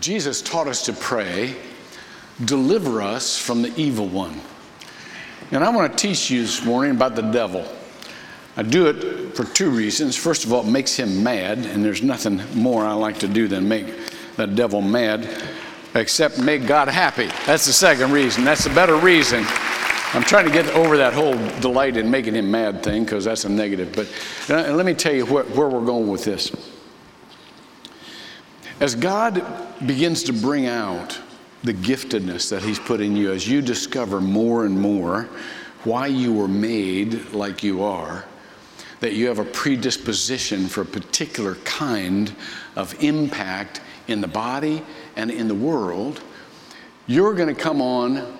Jesus taught us to pray, deliver us from the evil one. And I want to teach you this morning about the devil. I do it for two reasons. First of all, it makes him mad, and there's nothing more I like to do than make the devil mad, except make God happy. That's the second reason. That's the better reason. I'm trying to get over that whole delight in making him mad thing because that's a negative. But uh, let me tell you where, where we're going with this. As God begins to bring out the giftedness that He's put in you, as you discover more and more why you were made like you are, that you have a predisposition for a particular kind of impact in the body and in the world, you're going to come on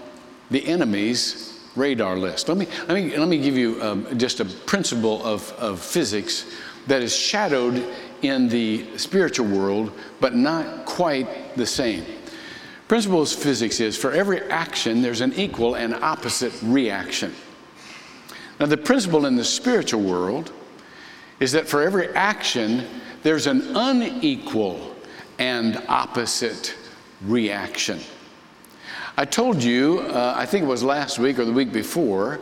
the enemy's radar list. Let me, let me, let me give you um, just a principle of, of physics that is shadowed in the spiritual world, but not quite the same. Principle of physics is for every action, there's an equal and opposite reaction. Now, the principle in the spiritual world is that for every action, there's an unequal and opposite reaction. I told you, uh, I think it was last week or the week before,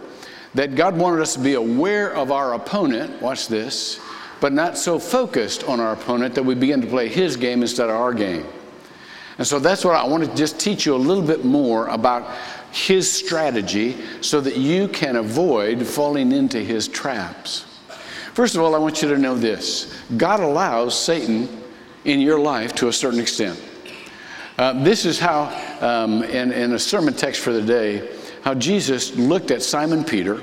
that God wanted us to be aware of our opponent. Watch this but not so focused on our opponent that we begin to play his game instead of our game. And so that's what I want to just teach you a little bit more about his strategy so that you can avoid falling into his traps. First of all, I want you to know this God allows Satan in your life to a certain extent. Uh, this is how, um, in, in a sermon text for the day, how Jesus looked at Simon Peter,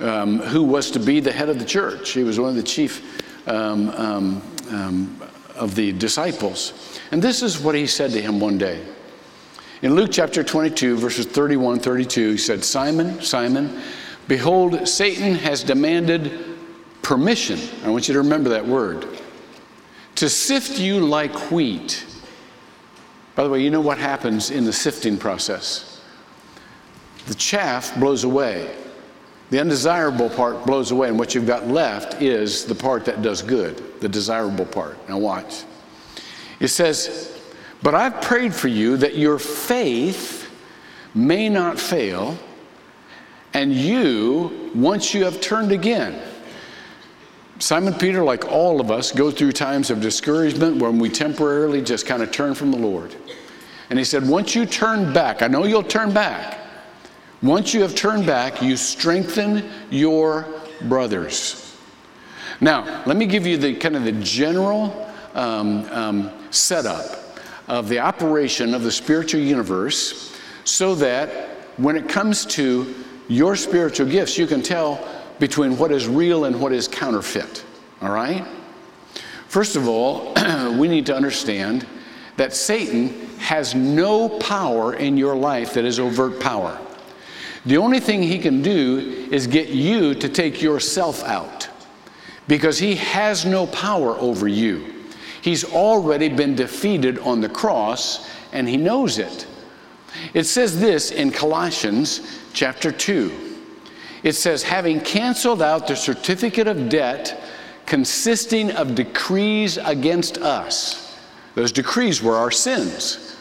um, who was to be the head of the church. He was one of the chief um, um, um, of the disciples. And this is what he said to him one day. In Luke chapter 22, verses 31 32, he said, Simon, Simon, behold, Satan has demanded permission. I want you to remember that word. To sift you like wheat. By the way, you know what happens in the sifting process? The chaff blows away. The undesirable part blows away, and what you've got left is the part that does good, the desirable part. Now, watch. It says, But I've prayed for you that your faith may not fail, and you, once you have turned again, Simon Peter, like all of us, go through times of discouragement when we temporarily just kind of turn from the Lord. And he said, Once you turn back, I know you'll turn back, once you have turned back, you strengthen your brothers. Now, let me give you the kind of the general um, um, setup of the operation of the spiritual universe so that when it comes to your spiritual gifts, you can tell between what is real and what is counterfeit. All right? First of all, we need to understand that Satan has no power in your life that is overt power. The only thing he can do is get you to take yourself out because he has no power over you. He's already been defeated on the cross and he knows it. It says this in Colossians chapter 2. It says, having canceled out the certificate of debt consisting of decrees against us. Those decrees were our sins.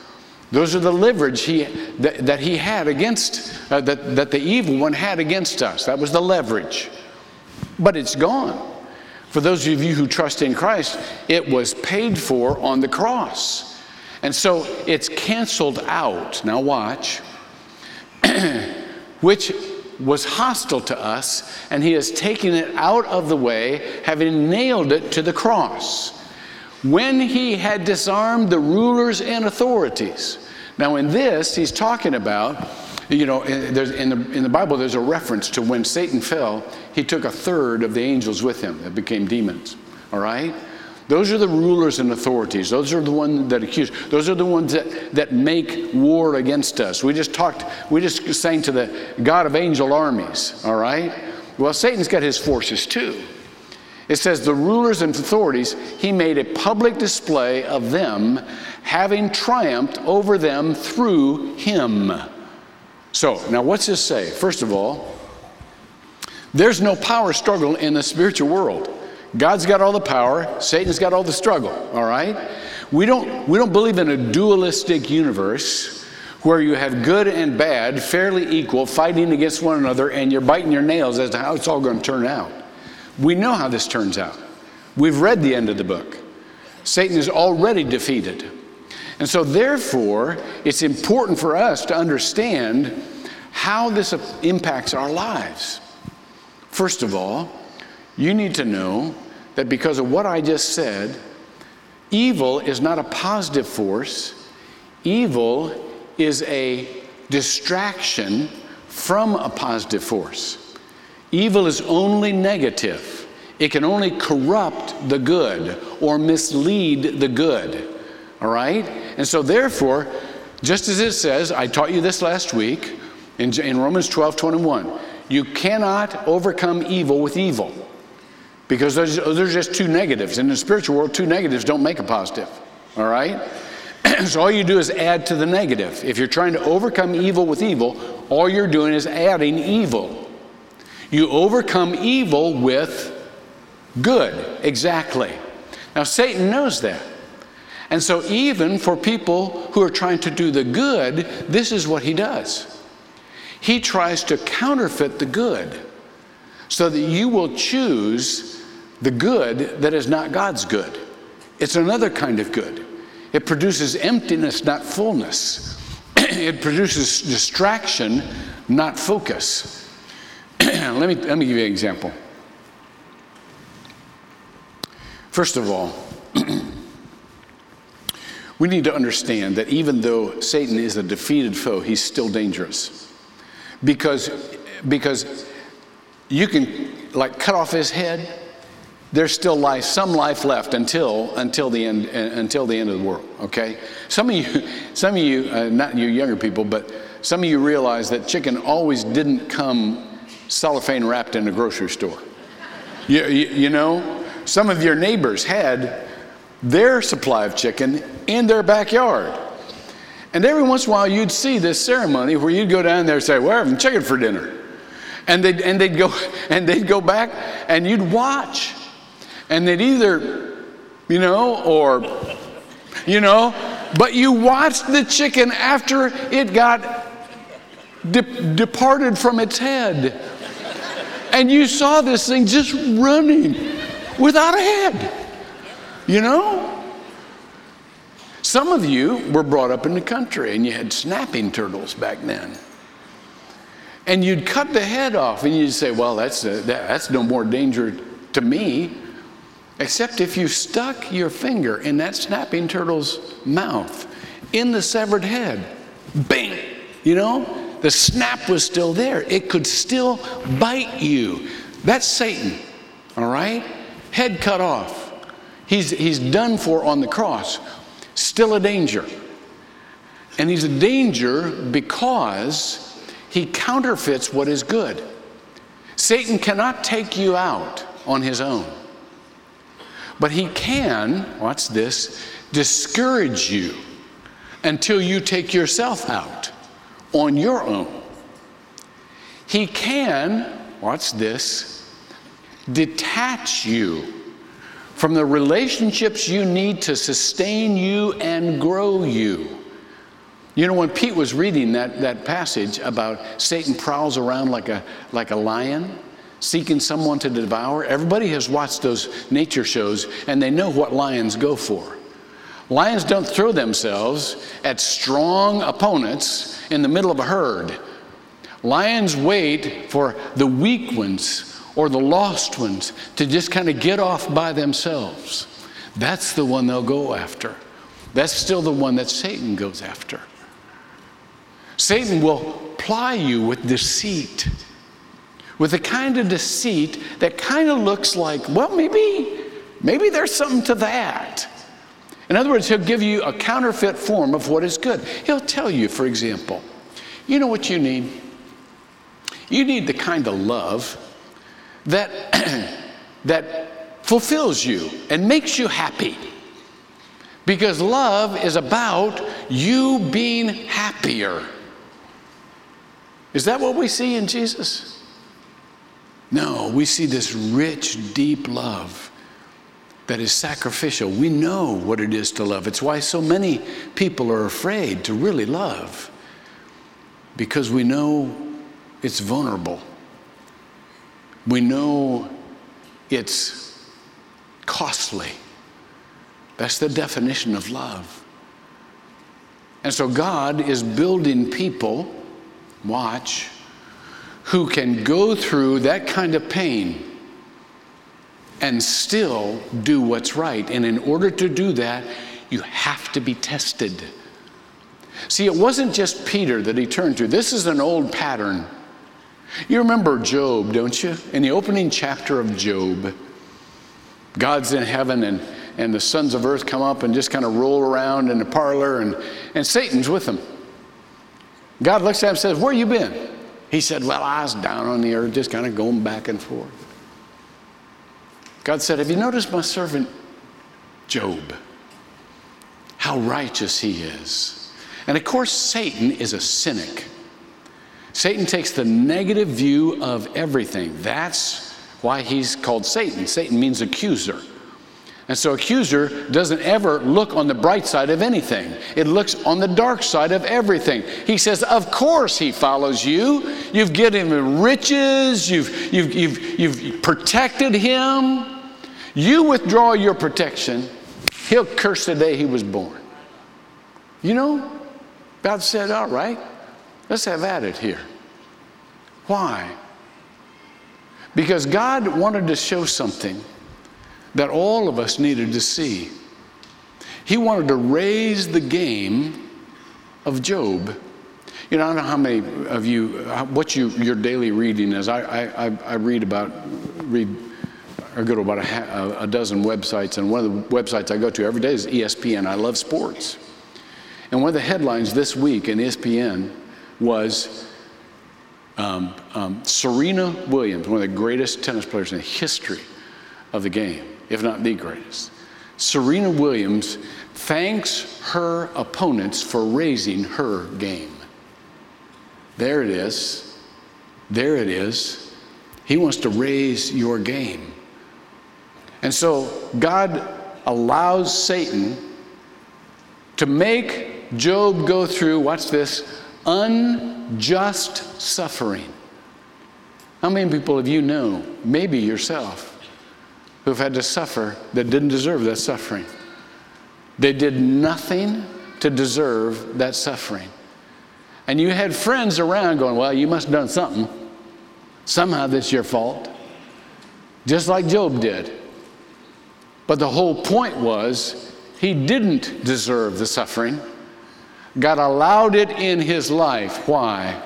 Those are the leverage he, that, that he had against, uh, that, that the evil one had against us. That was the leverage. But it's gone. For those of you who trust in Christ, it was paid for on the cross. And so it's canceled out. Now, watch. Which was hostile to us, and he has taken it out of the way, having nailed it to the cross. When he had disarmed the rulers and authorities, now, in this, he's talking about, you know, eh, in the, in the Bible, there's a reference to when Satan fell, he took a third of the angels with him that became demons. All right? Those are the rulers and authorities. Those are the ones that accuse. Those are the ones that, that make war against us. We just talked, we just sang to the God of angel armies, all right? Well, Satan's got his forces too. It says, the rulers and authorities, he made a public display of them, having triumphed over them through him. So, now what's this say? First of all, there's no power struggle in the spiritual world. God's got all the power, Satan's got all the struggle, all right? We don't, we don't believe in a dualistic universe where you have good and bad fairly equal, fighting against one another, and you're biting your nails as to how it's all going to turn out. We know how this turns out. We've read the end of the book. Satan is already defeated. And so, therefore, it's important for us to understand how this impacts our lives. First of all, you need to know that because of what I just said, evil is not a positive force, evil is a distraction from a positive force. Evil is only negative. It can only corrupt the good or mislead the good. All right? And so, therefore, just as it says, I taught you this last week in, in Romans 12 21, you cannot overcome evil with evil because those are just two negatives. In the spiritual world, two negatives don't make a positive. All right? so all you do is add to the negative. If you're trying to overcome evil with evil, all you're doing is adding evil. You overcome evil with good, exactly. Now, Satan knows that. And so, even for people who are trying to do the good, this is what he does. He tries to counterfeit the good so that you will choose the good that is not God's good. It's another kind of good. It produces emptiness, not fullness. it produces distraction, not focus. let, me, let me give you an example. First of all, we need to understand that even though Satan is a defeated foe, he's still dangerous. Because, because you can like cut off his head, there's still life, some life left until until the end until the end of the world. Okay, some of you, some of you, uh, not you younger people, but some of you realize that chicken always didn't come cellophane wrapped in a grocery store. You, you, you know, some of your neighbors had their supply of chicken in their backyard. And every once in a while, you'd see this ceremony where you'd go down there and say, We're having chicken for dinner. And they'd, and they'd, go, and they'd go back and you'd watch. And they'd either, you know, or, you know, but you watched the chicken after it got de- departed from its head. And you saw this thing just running without a head. You know? Some of you were brought up in the country and you had snapping turtles back then. And you'd cut the head off and you'd say, well, that's, uh, a, that's no more danger to me, except if you stuck your finger in that snapping turtle's mouth in the severed head. Bang! You know, the snap was still there. It could still bite you. That's Satan, all right? Head cut off. He's, he's done for on the cross. Still a danger. And he's a danger because he counterfeits what is good. Satan cannot take you out on his own. But he can, watch this, discourage you until you take yourself out on your own. He can, watch this, detach you from the relationships you need to sustain you and grow you. You know, when Pete was reading that, that passage about Satan prowls around like a, like a lion, seeking someone to devour, everybody has watched those nature shows and they know what lions go for. Lions don't throw themselves at strong opponents in the middle of a herd. Lions wait for the weak ones or the lost ones to just kind of get off by themselves. That's the one they'll go after. That's still the one that Satan goes after. Satan will ply you with deceit, with a kind of deceit that kind of looks like, well, maybe, maybe there's something to that. In other words, he'll give you a counterfeit form of what is good. He'll tell you, for example, you know what you need? You need the kind of love that, that fulfills you and makes you happy. Because love is about you being happier. Is that what we see in Jesus? No, we see this rich, deep love that is sacrificial. We know what it is to love. It's why so many people are afraid to really love, because we know it's vulnerable. We know it's costly. That's the definition of love. And so God is building people, watch, who can go through that kind of pain and still do what's right. And in order to do that, you have to be tested. See, it wasn't just Peter that he turned to. This is an old pattern. You remember Job, don't you? In the opening chapter of Job, God's in heaven and, and the sons of earth come up and just kind of roll around in the parlor, and, and Satan's with them. God looks at him and says, Where you been? He said, Well, I was down on the earth, just kind of going back and forth. God said, Have you noticed my servant Job? How righteous he is. And of course, Satan is a cynic. Satan takes the negative view of everything. That's why he's called Satan. Satan means accuser. And so, accuser doesn't ever look on the bright side of anything. It looks on the dark side of everything. He says, Of course, he follows you. You've given him riches, you've, you've, you've, you've protected him. You withdraw your protection, he'll curse the day he was born. You know, God said, All right, let's have at it here. Why? Because God wanted to show something that all of us needed to see. He wanted to raise the game of Job. You know, I don't know how many of you, what you, your daily reading is. I, I, I read about, read, I go to about a, a dozen websites, and one of the websites I go to every day is ESPN. I love sports. And one of the headlines this week in ESPN was um, um, Serena Williams, one of the greatest tennis players in the history of the game if not the greatest. Serena Williams thanks her opponents for raising her game. There it is. There it is. He wants to raise your game. And so God allows Satan to make Job go through, watch this, unjust suffering. How many people have you know, maybe yourself, who've had to suffer that didn't deserve that suffering. They did nothing to deserve that suffering. And you had friends around going, Well, you must have done something. Somehow that's your fault. Just like Job did. But the whole point was he didn't deserve the suffering. God allowed it in his life. Why?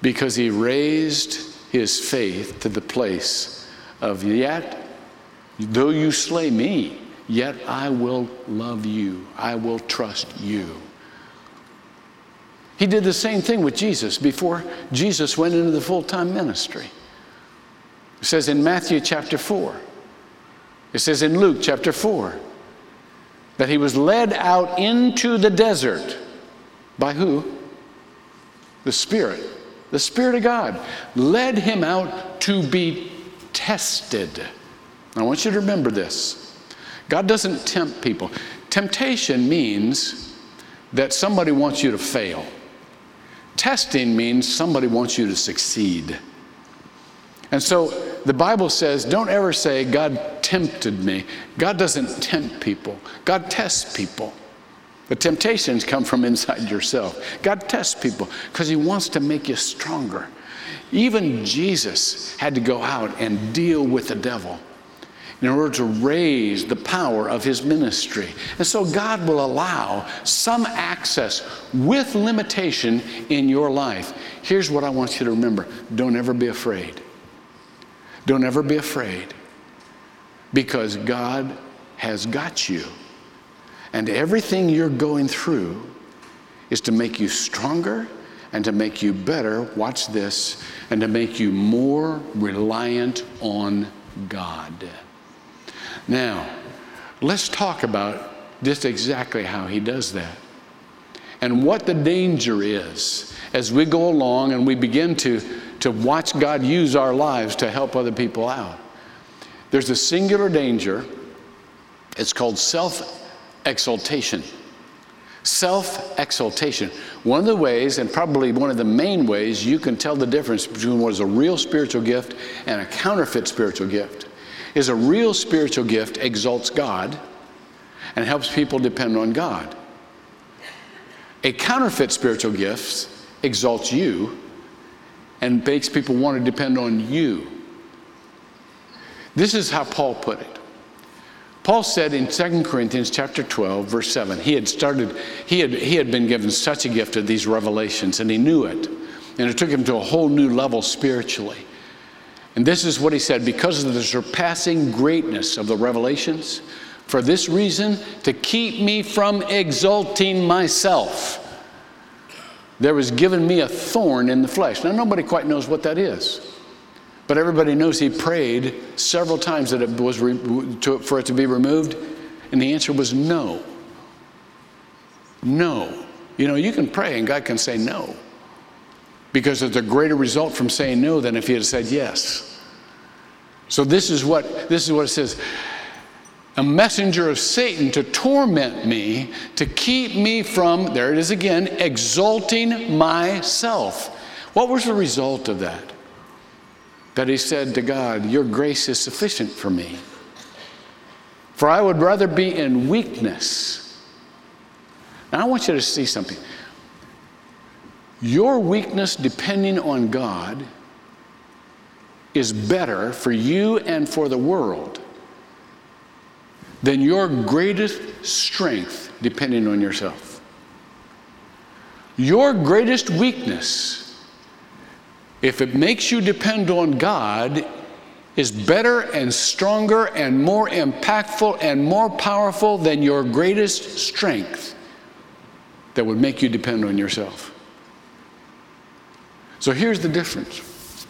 Because he raised his faith to the place of yet Though you slay me, yet I will love you. I will trust you. He did the same thing with Jesus before Jesus went into the full time ministry. It says in Matthew chapter 4, it says in Luke chapter 4, that he was led out into the desert by who? The Spirit. The Spirit of God led him out to be tested. I want you to remember this God doesn't tempt people. Temptation means that somebody wants you to fail, testing means somebody wants you to succeed. And so the Bible says, don't ever say, God tempted me. God doesn't tempt people, God tests people. The temptations come from inside yourself. God tests people because He wants to make you stronger. Even Jesus had to go out and deal with the devil in order to raise the power of his ministry. And so God will allow some access with limitation in your life. Here's what I want you to remember don't ever be afraid. Don't ever be afraid because God has got you. And everything you're going through is to make you stronger and to make you better, watch this, and to make you more reliant on God. Now, let's talk about just exactly how he does that and what the danger is as we go along and we begin to, to watch God use our lives to help other people out. There's a singular danger It's called self exaltation. Self exaltation. One of the ways, and probably one of the main ways, you can tell the difference between what is a real spiritual gift and a counterfeit spiritual gift is a real spiritual gift exalts God and helps people depend on God. A counterfeit spiritual gift exalts you and makes people want to depend on you. This is how Paul put it. Paul said in 2 Corinthians chapter 12, verse 7, he had started, he had, he had been given such a gift of these revelations, and he knew it. And it took him to a whole new level spiritually. And this is what he said because of the surpassing greatness of the revelations, for this reason, to keep me from exalting myself, there was given me a thorn in the flesh. Now, nobody quite knows what that is. But everybody knows he prayed several times that it was re- to, for it to be removed, and the answer was no. No. You know, you can pray and God can say no because there's a greater result from saying no than if he had said yes. So this is what this is what it says. A messenger of Satan to torment me, to keep me from, there it is again, exalting myself. What was the result of that? that he said to God, Your grace is sufficient for me. For I would rather be in weakness. Now, I want you to see something. Your weakness depending on God is better for you and for the world than your greatest strength depending on yourself. Your greatest weakness if it makes you depend on God, is better and stronger and more impactful and more powerful than your greatest strength that would make you depend on yourself. So here's the difference.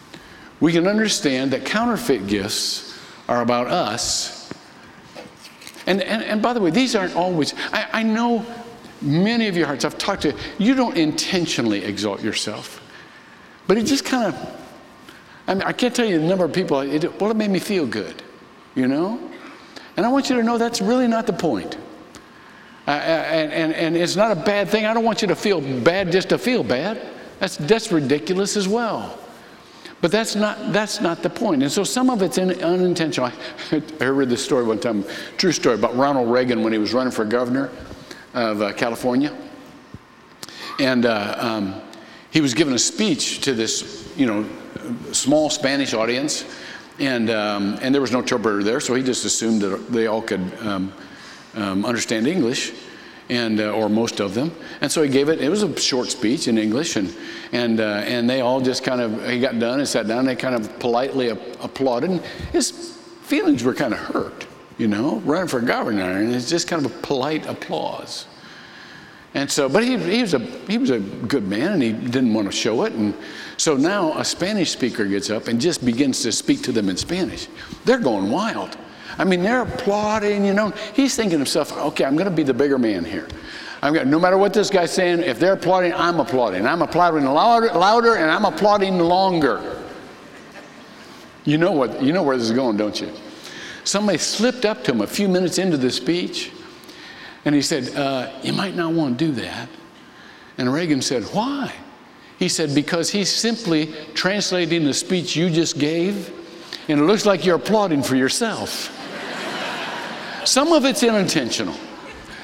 We can understand that counterfeit gifts are about us. And, and, and by the way, these aren't always, I, I know many of your hearts, I've talked to, you you don't intentionally exalt yourself. But it just kind of, I mean, I can't tell you the number of people, it, well, it made me feel good, you know? And I want you to know that's really not the point. Uh, and, and, and it's not a bad thing. I don't want you to feel bad just to feel bad. That's, that's ridiculous as well. But that's not, that's not the point. And so some of it's in, unintentional. I, I read this story one time, true story, about Ronald Reagan when he was running for governor of uh, California. And uh, um, he was giving a speech to this, you know, small Spanish audience, and um, and there was no interpreter there, so he just assumed that they all could um, um, understand English, and uh, or most of them, and so he gave it. It was a short speech in English, and and uh, and they all just kind of he got done and sat down. And they kind of politely applauded. And his feelings were kind of hurt, you know, running for governor, and it's just kind of a polite applause. And so, but he, he, was a, he was a good man and he didn't want to show it. And so now a Spanish speaker gets up and just begins to speak to them in Spanish. They're going wild. I mean, they're applauding, you know. He's thinking to himself, okay, I'm going to be the bigger man here. I'm gonna, no matter what this guy's saying, if they're applauding, I'm applauding. I'm applauding louder, louder and I'm applauding longer. You know, what, you know where this is going, don't you? Somebody slipped up to him a few minutes into the speech and he said, uh, You might not want to do that. And Reagan said, Why? He said, Because he's simply translating the speech you just gave, and it looks like you're applauding for yourself. Some of it's unintentional,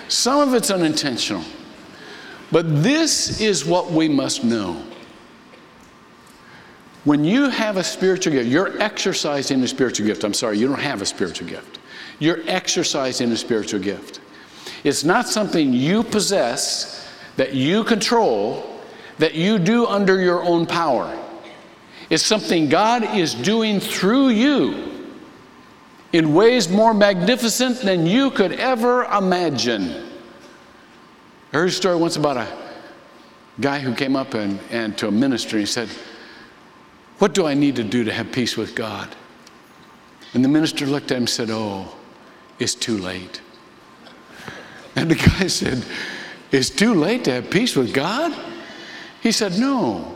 some of it's unintentional. But this is what we must know. When you have a spiritual gift, you're exercising a spiritual gift. I'm sorry, you don't have a spiritual gift. You're exercising a spiritual gift. It's not something you possess, that you control, that you do under your own power. It's something God is doing through you in ways more magnificent than you could ever imagine. I heard a story once about a guy who came up and, and to a minister and he said, What do I need to do to have peace with God? And the minister looked at him and said, Oh, it's too late. And the guy said, It's too late to have peace with God? He said, No,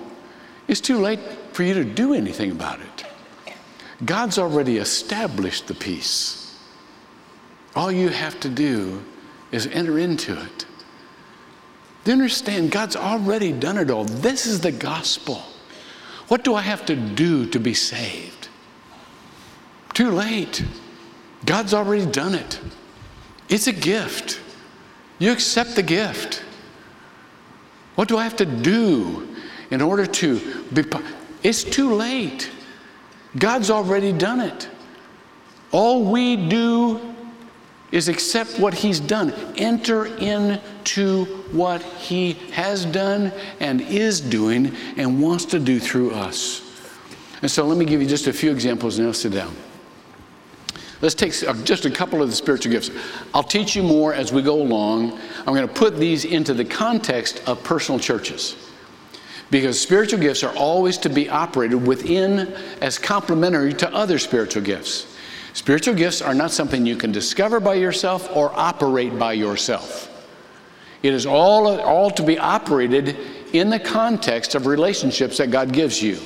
it's too late for you to do anything about it. God's already established the peace. All you have to do is enter into it. Do you understand? God's already done it all. This is the gospel. What do I have to do to be saved? Too late. God's already done it. It's a gift. You accept the gift. What do I have to do in order to be? It's too late. God's already done it. All we do is accept what He's done, enter into what He has done and is doing and wants to do through us. And so let me give you just a few examples and I'll sit down. Let's take uh, just a couple of the spiritual gifts. I'll teach you more as we go along. I'm going to put these into the context of personal churches. Because spiritual gifts are always to be operated within as complementary to other spiritual gifts. Spiritual gifts are not something you can discover by yourself or operate by yourself. It is all, all to be operated in the context of relationships that God gives you.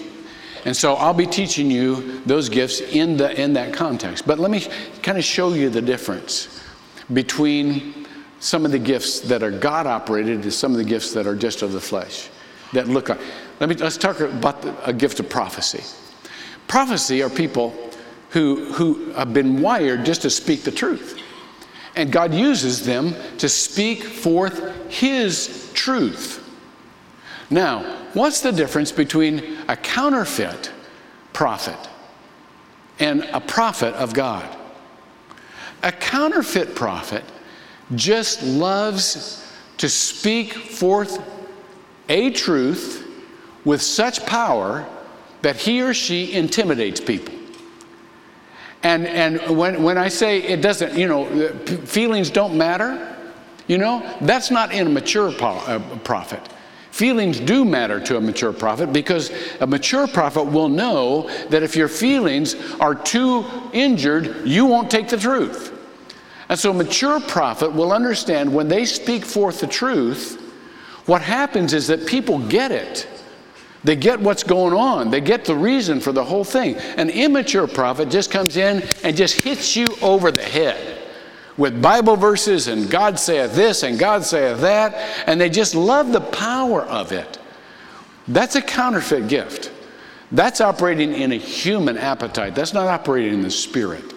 And so I'll be teaching you those gifts in, the, in that context. But let me kind of show you the difference between some of the gifts that are God operated and some of the gifts that are just of the flesh, that look like. Let me, let's talk about the, a gift of prophecy. Prophecy are people who, who have been wired just to speak the truth. And God uses them to speak forth His truth. Now, what's the difference between a counterfeit prophet and a prophet of God? A counterfeit prophet just loves to speak forth a truth with such power that he or she intimidates people. And, and when, when I say it doesn't, you know, feelings don't matter, you know, that's not in a mature uh, prophet. Feelings do matter to a mature prophet because a mature prophet will know that if your feelings are too injured, you won't take the truth. And so a mature prophet will understand when they speak forth the truth, what happens is that people get it. They get what's going on. They get the reason for the whole thing. An immature prophet just comes in and just hits you over the head with Bible verses and God saith this and God saith that, and they just love the power of it. That's a counterfeit gift. That's operating in a human appetite. That's not operating in the spirit.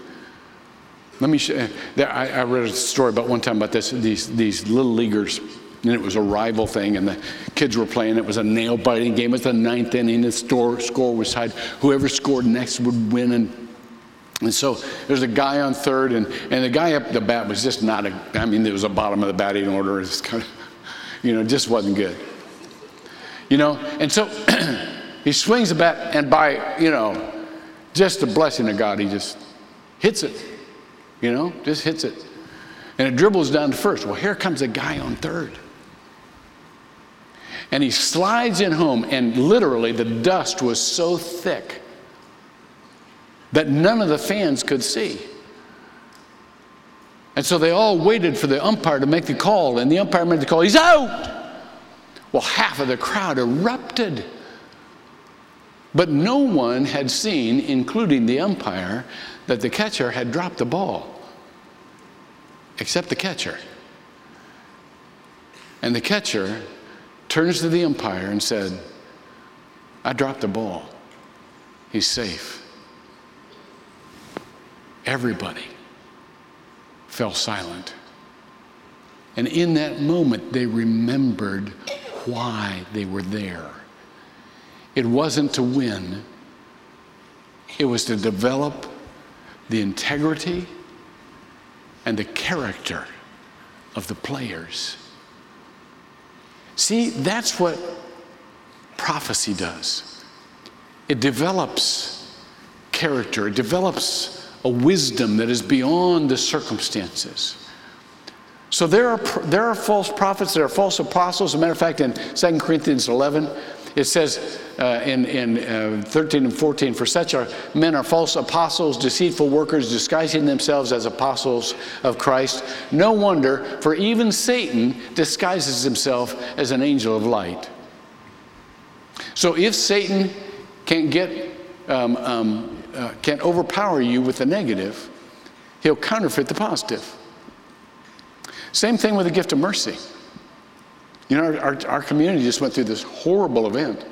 Let me show you. Uh, I, read a story about one time about this, these, these little leaguers, and it was a rival thing, and the kids were playing. It was a nail biting game. It was the ninth inning. The score, score was tied. Whoever scored next would win, and and so there's a guy on third, and, and the guy up the bat was just not a, I mean, there was a bottom of the batting order. It's kind of, you know, just wasn't good. You know, and so he swings the bat, and by, you know, just the blessing of God, he just hits it. You know, just hits it. And it dribbles down to first. Well, here comes a guy on third. And he slides in home, and literally the dust was so thick that none of the fans could see. And so they all waited for the umpire to make the call, and the umpire made the call, he's out! Well, half of the crowd erupted. But no one had seen, including the umpire, that the catcher had dropped the ball, except the catcher. And the catcher turns to the umpire and said, I dropped the ball. He's safe everybody fell silent. And in that moment, they remembered why they were there. It wasn't to win, it was to develop the integrity and the character of the players. See, that's what prophecy does. It develops character, it develops a wisdom that is beyond the circumstances. So there are, there are false prophets, there are false apostles. As a matter of fact, in 2 Corinthians 11, it says uh, in, in uh, 13 and 14, for such are men are false apostles, deceitful workers, disguising themselves as apostles of Christ. No wonder, for even Satan disguises himself as an angel of light. So if Satan can't get um, um, uh, can overpower you with the negative, he'll counterfeit the positive. Same thing with the gift of mercy. You know, our, our, our community just went through this horrible event.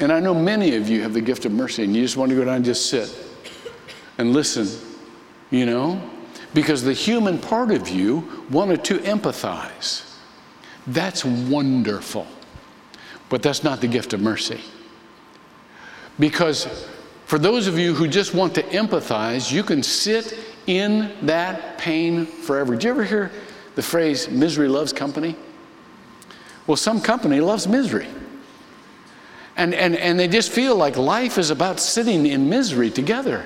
And I know many of you have the gift of mercy and you just want to go down and just sit and listen, you know, because the human part of you wanted to empathize. That's wonderful. But that's not the gift of mercy. Because for those of you who just want to empathize, you can sit in that pain forever. Did you ever hear the phrase, misery loves company? Well, some company loves misery. And, and, and they just feel like life is about sitting in misery together.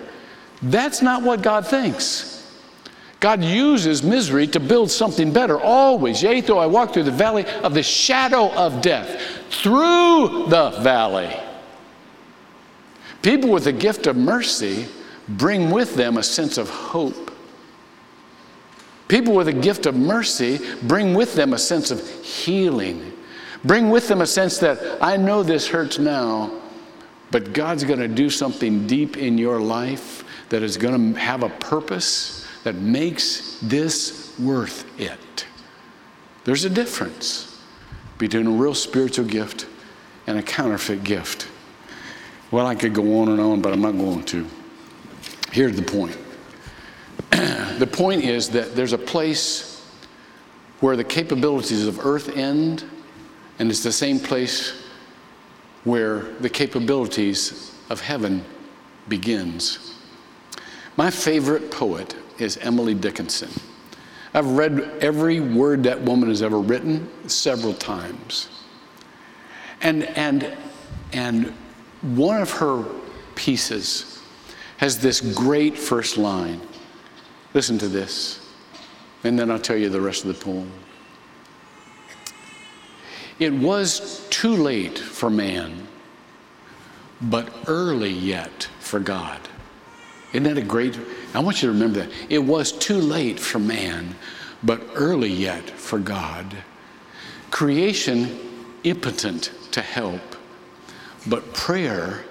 That's not what God thinks. God uses misery to build something better, always. Yea, though I walk through the valley of the shadow of death, through the valley. People with the gift of mercy bring with them a sense of hope. People with a gift of mercy bring with them a sense of healing. Bring with them a sense that I know this hurts now, but God's going to do something deep in your life that is going to have a purpose that makes this worth it. There's a difference between a real spiritual gift and a counterfeit gift. Well, I could go on and on, but I'm not going to. Here's the point the point is that there's a place where the capabilities of earth end, and it's the same place where the capabilities of heaven begins. My favorite poet is Emily Dickinson. I've read every word that woman has ever written several times. And, and, and one of her pieces has this great first line. Listen to this, and then I'll tell you the rest of the poem. It was too late for man, but early yet for God. Isn't that a great? I want you to remember that. It was too late for man, but early yet for God. Creation impotent to help, but prayer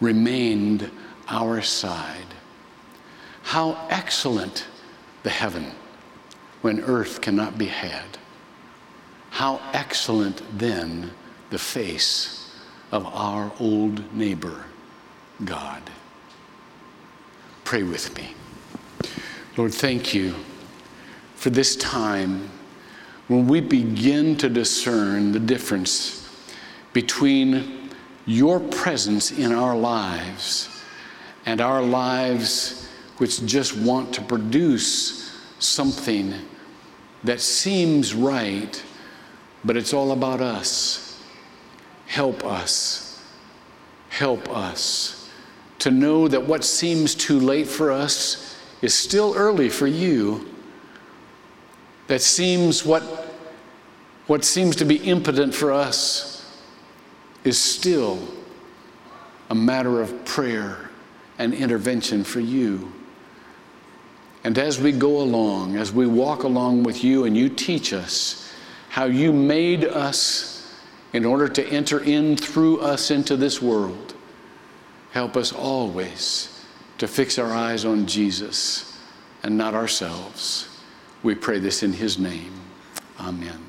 remained our side. How excellent the heaven when earth cannot be had. How excellent then the face of our old neighbor, God. Pray with me. Lord, thank you for this time when we begin to discern the difference between your presence in our lives and our lives which just want to produce something that seems right, but it's all about us. Help us. Help us to know that what seems too late for us is still early for you. That seems what, what seems to be impotent for us is still a matter of prayer and intervention for you. And as we go along, as we walk along with you and you teach us how you made us in order to enter in through us into this world, help us always to fix our eyes on Jesus and not ourselves. We pray this in his name. Amen.